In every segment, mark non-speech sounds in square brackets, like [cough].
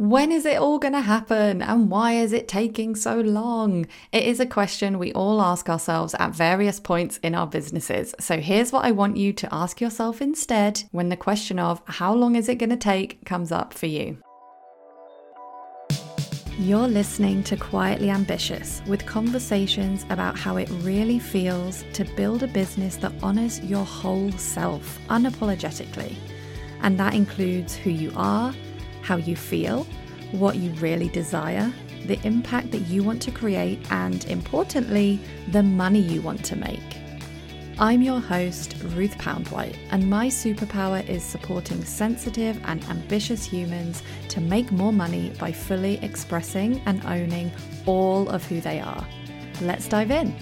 When is it all going to happen and why is it taking so long? It is a question we all ask ourselves at various points in our businesses. So here's what I want you to ask yourself instead when the question of how long is it going to take comes up for you. You're listening to Quietly Ambitious with conversations about how it really feels to build a business that honors your whole self unapologetically. And that includes who you are how you feel, what you really desire, the impact that you want to create, and importantly, the money you want to make. I'm your host, Ruth Poundwhite, and my superpower is supporting sensitive and ambitious humans to make more money by fully expressing and owning all of who they are. Let's dive in.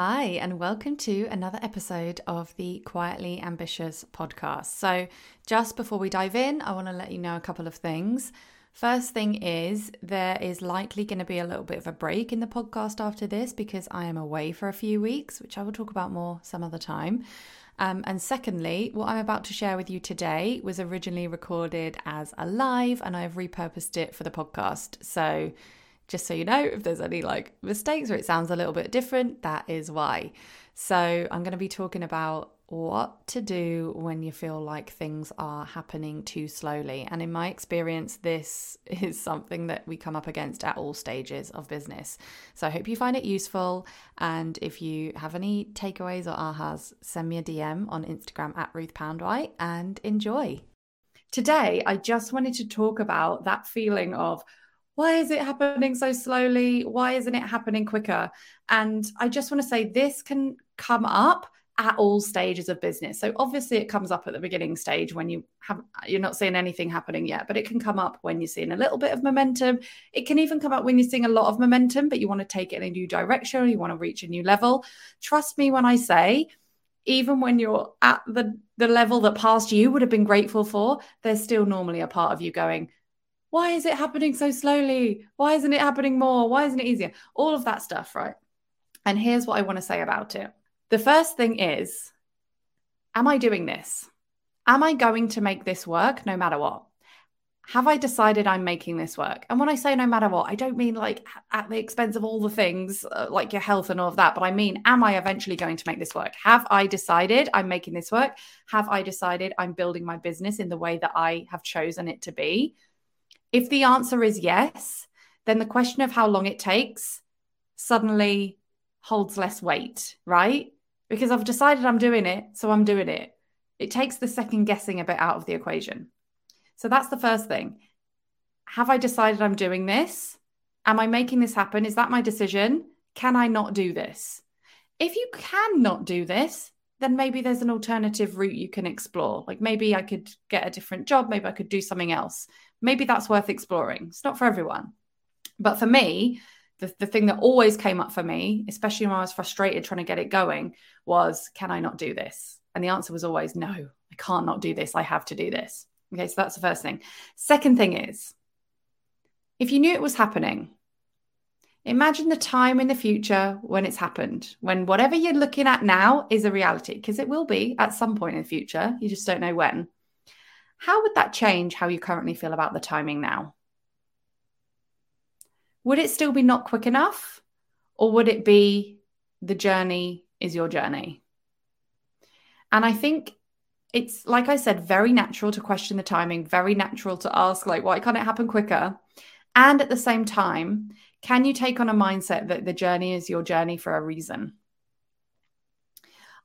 Hi, and welcome to another episode of the Quietly Ambitious podcast. So, just before we dive in, I want to let you know a couple of things. First thing is, there is likely going to be a little bit of a break in the podcast after this because I am away for a few weeks, which I will talk about more some other time. Um, and secondly, what I'm about to share with you today was originally recorded as a live and I've repurposed it for the podcast. So, just so you know, if there's any like mistakes or it sounds a little bit different, that is why. So, I'm going to be talking about what to do when you feel like things are happening too slowly. And in my experience, this [laughs] is something that we come up against at all stages of business. So I hope you find it useful. And if you have any takeaways or ahas, send me a DM on Instagram at Ruth Poundwhite and enjoy. Today, I just wanted to talk about that feeling of, why is it happening so slowly? Why isn't it happening quicker? And I just want to say this can come up at all stages of business. So obviously it comes up at the beginning stage when you have you're not seeing anything happening yet, but it can come up when you're seeing a little bit of momentum. It can even come up when you're seeing a lot of momentum, but you want to take it in a new direction, you want to reach a new level. Trust me when I say even when you're at the the level that past you would have been grateful for, there's still normally a part of you going, why is it happening so slowly? Why isn't it happening more? Why isn't it easier? All of that stuff, right? And here's what I want to say about it. The first thing is, am I doing this? Am I going to make this work no matter what? Have I decided I'm making this work? And when I say no matter what, I don't mean like at the expense of all the things uh, like your health and all of that, but I mean, am I eventually going to make this work? Have I decided I'm making this work? Have I decided I'm building my business in the way that I have chosen it to be? If the answer is yes, then the question of how long it takes suddenly holds less weight, right? Because I've decided I'm doing it, so I'm doing it. It takes the second guessing a bit out of the equation. So that's the first thing. Have I decided I'm doing this? Am I making this happen? Is that my decision? Can I not do this? If you cannot do this, then maybe there's an alternative route you can explore. Like maybe I could get a different job, maybe I could do something else maybe that's worth exploring. It's not for everyone. But for me, the, the thing that always came up for me, especially when I was frustrated trying to get it going, was can I not do this? And the answer was always no, I can't not do this. I have to do this. Okay, so that's the first thing. Second thing is if you knew it was happening, imagine the time in the future when it's happened, when whatever you're looking at now is a reality, because it will be at some point in the future. You just don't know when. How would that change how you currently feel about the timing now? Would it still be not quick enough? Or would it be the journey is your journey? And I think it's, like I said, very natural to question the timing, very natural to ask, like, why can't it happen quicker? And at the same time, can you take on a mindset that the journey is your journey for a reason?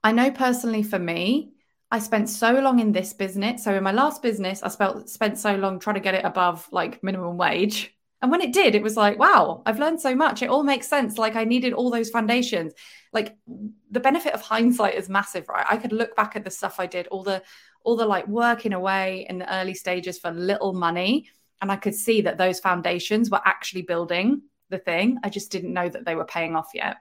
I know personally for me, I spent so long in this business. So in my last business, I spent spent so long trying to get it above like minimum wage. And when it did, it was like, wow, I've learned so much. It all makes sense. Like I needed all those foundations. Like the benefit of hindsight is massive, right? I could look back at the stuff I did, all the all the like working away in the early stages for little money. And I could see that those foundations were actually building the thing. I just didn't know that they were paying off yet.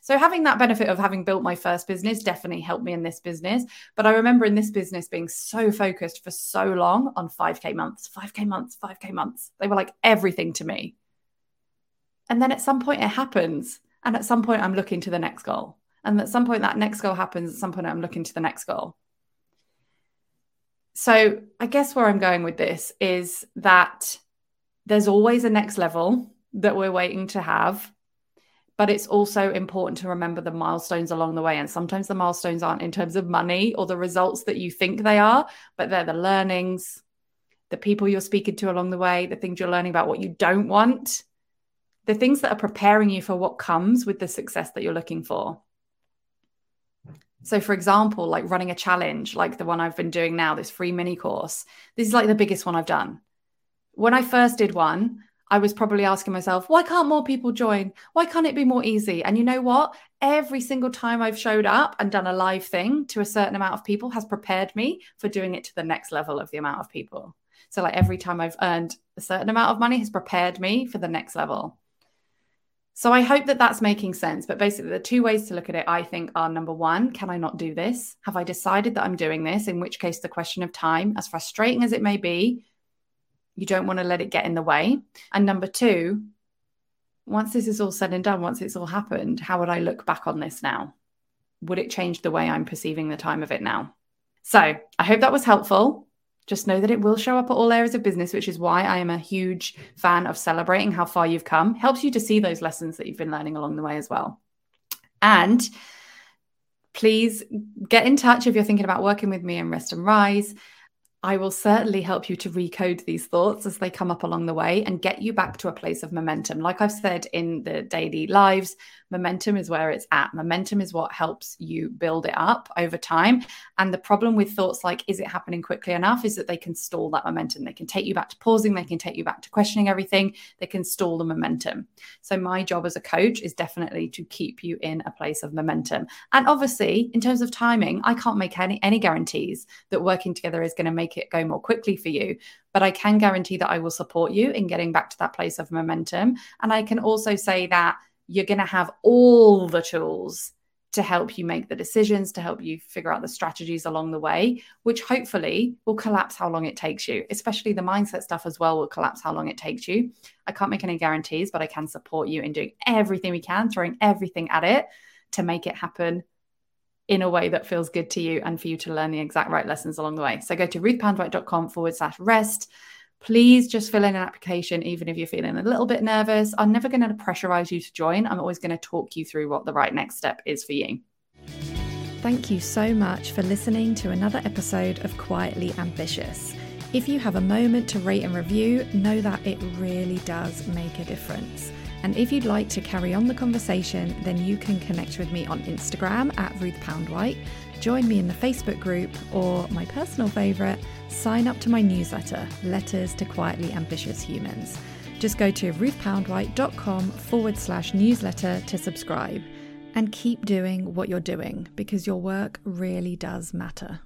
So having that benefit of having built my first business definitely helped me in this business. But I remember in this business being so focused for so long on 5K months, 5K months, 5K months. They were like everything to me. And then at some point it happens. And at some point I'm looking to the next goal. And at some point that next goal happens. At some point I'm looking to the next goal. So, I guess where I'm going with this is that there's always a next level that we're waiting to have. But it's also important to remember the milestones along the way. And sometimes the milestones aren't in terms of money or the results that you think they are, but they're the learnings, the people you're speaking to along the way, the things you're learning about what you don't want, the things that are preparing you for what comes with the success that you're looking for. So, for example, like running a challenge like the one I've been doing now, this free mini course, this is like the biggest one I've done. When I first did one, I was probably asking myself, why can't more people join? Why can't it be more easy? And you know what? Every single time I've showed up and done a live thing to a certain amount of people has prepared me for doing it to the next level of the amount of people. So, like every time I've earned a certain amount of money has prepared me for the next level. So, I hope that that's making sense. But basically, the two ways to look at it, I think, are number one, can I not do this? Have I decided that I'm doing this? In which case, the question of time, as frustrating as it may be, you don't want to let it get in the way. And number two, once this is all said and done, once it's all happened, how would I look back on this now? Would it change the way I'm perceiving the time of it now? So I hope that was helpful. Just know that it will show up at all areas of business, which is why I am a huge fan of celebrating how far you've come. Helps you to see those lessons that you've been learning along the way as well. And please get in touch if you're thinking about working with me in Rest and Rise. I will certainly help you to recode these thoughts as they come up along the way and get you back to a place of momentum. Like I've said in the daily lives, momentum is where it's at. Momentum is what helps you build it up over time. And the problem with thoughts like, is it happening quickly enough? is that they can stall that momentum. They can take you back to pausing, they can take you back to questioning everything, they can stall the momentum. So, my job as a coach is definitely to keep you in a place of momentum. And obviously, in terms of timing, I can't make any, any guarantees that working together is going to make it go more quickly for you but I can guarantee that I will support you in getting back to that place of momentum. And I can also say that you're going to have all the tools to help you make the decisions, to help you figure out the strategies along the way, which hopefully will collapse how long it takes you, especially the mindset stuff as well will collapse how long it takes you. I can't make any guarantees, but I can support you in doing everything we can, throwing everything at it to make it happen in a way that feels good to you and for you to learn the exact right lessons along the way. So go to ruthpoundwhite.com forward slash rest please just fill in an application, even if you're feeling a little bit nervous. I'm never going to pressurize you to join. I'm always going to talk you through what the right next step is for you. Thank you so much for listening to another episode of Quietly Ambitious. If you have a moment to rate and review, know that it really does make a difference. And if you'd like to carry on the conversation, then you can connect with me on Instagram at Ruth Poundwhite join me in the Facebook group, or my personal favourite, sign up to my newsletter, Letters to Quietly Ambitious Humans. Just go to ruthpoundwhite.com forward slash newsletter to subscribe and keep doing what you're doing because your work really does matter.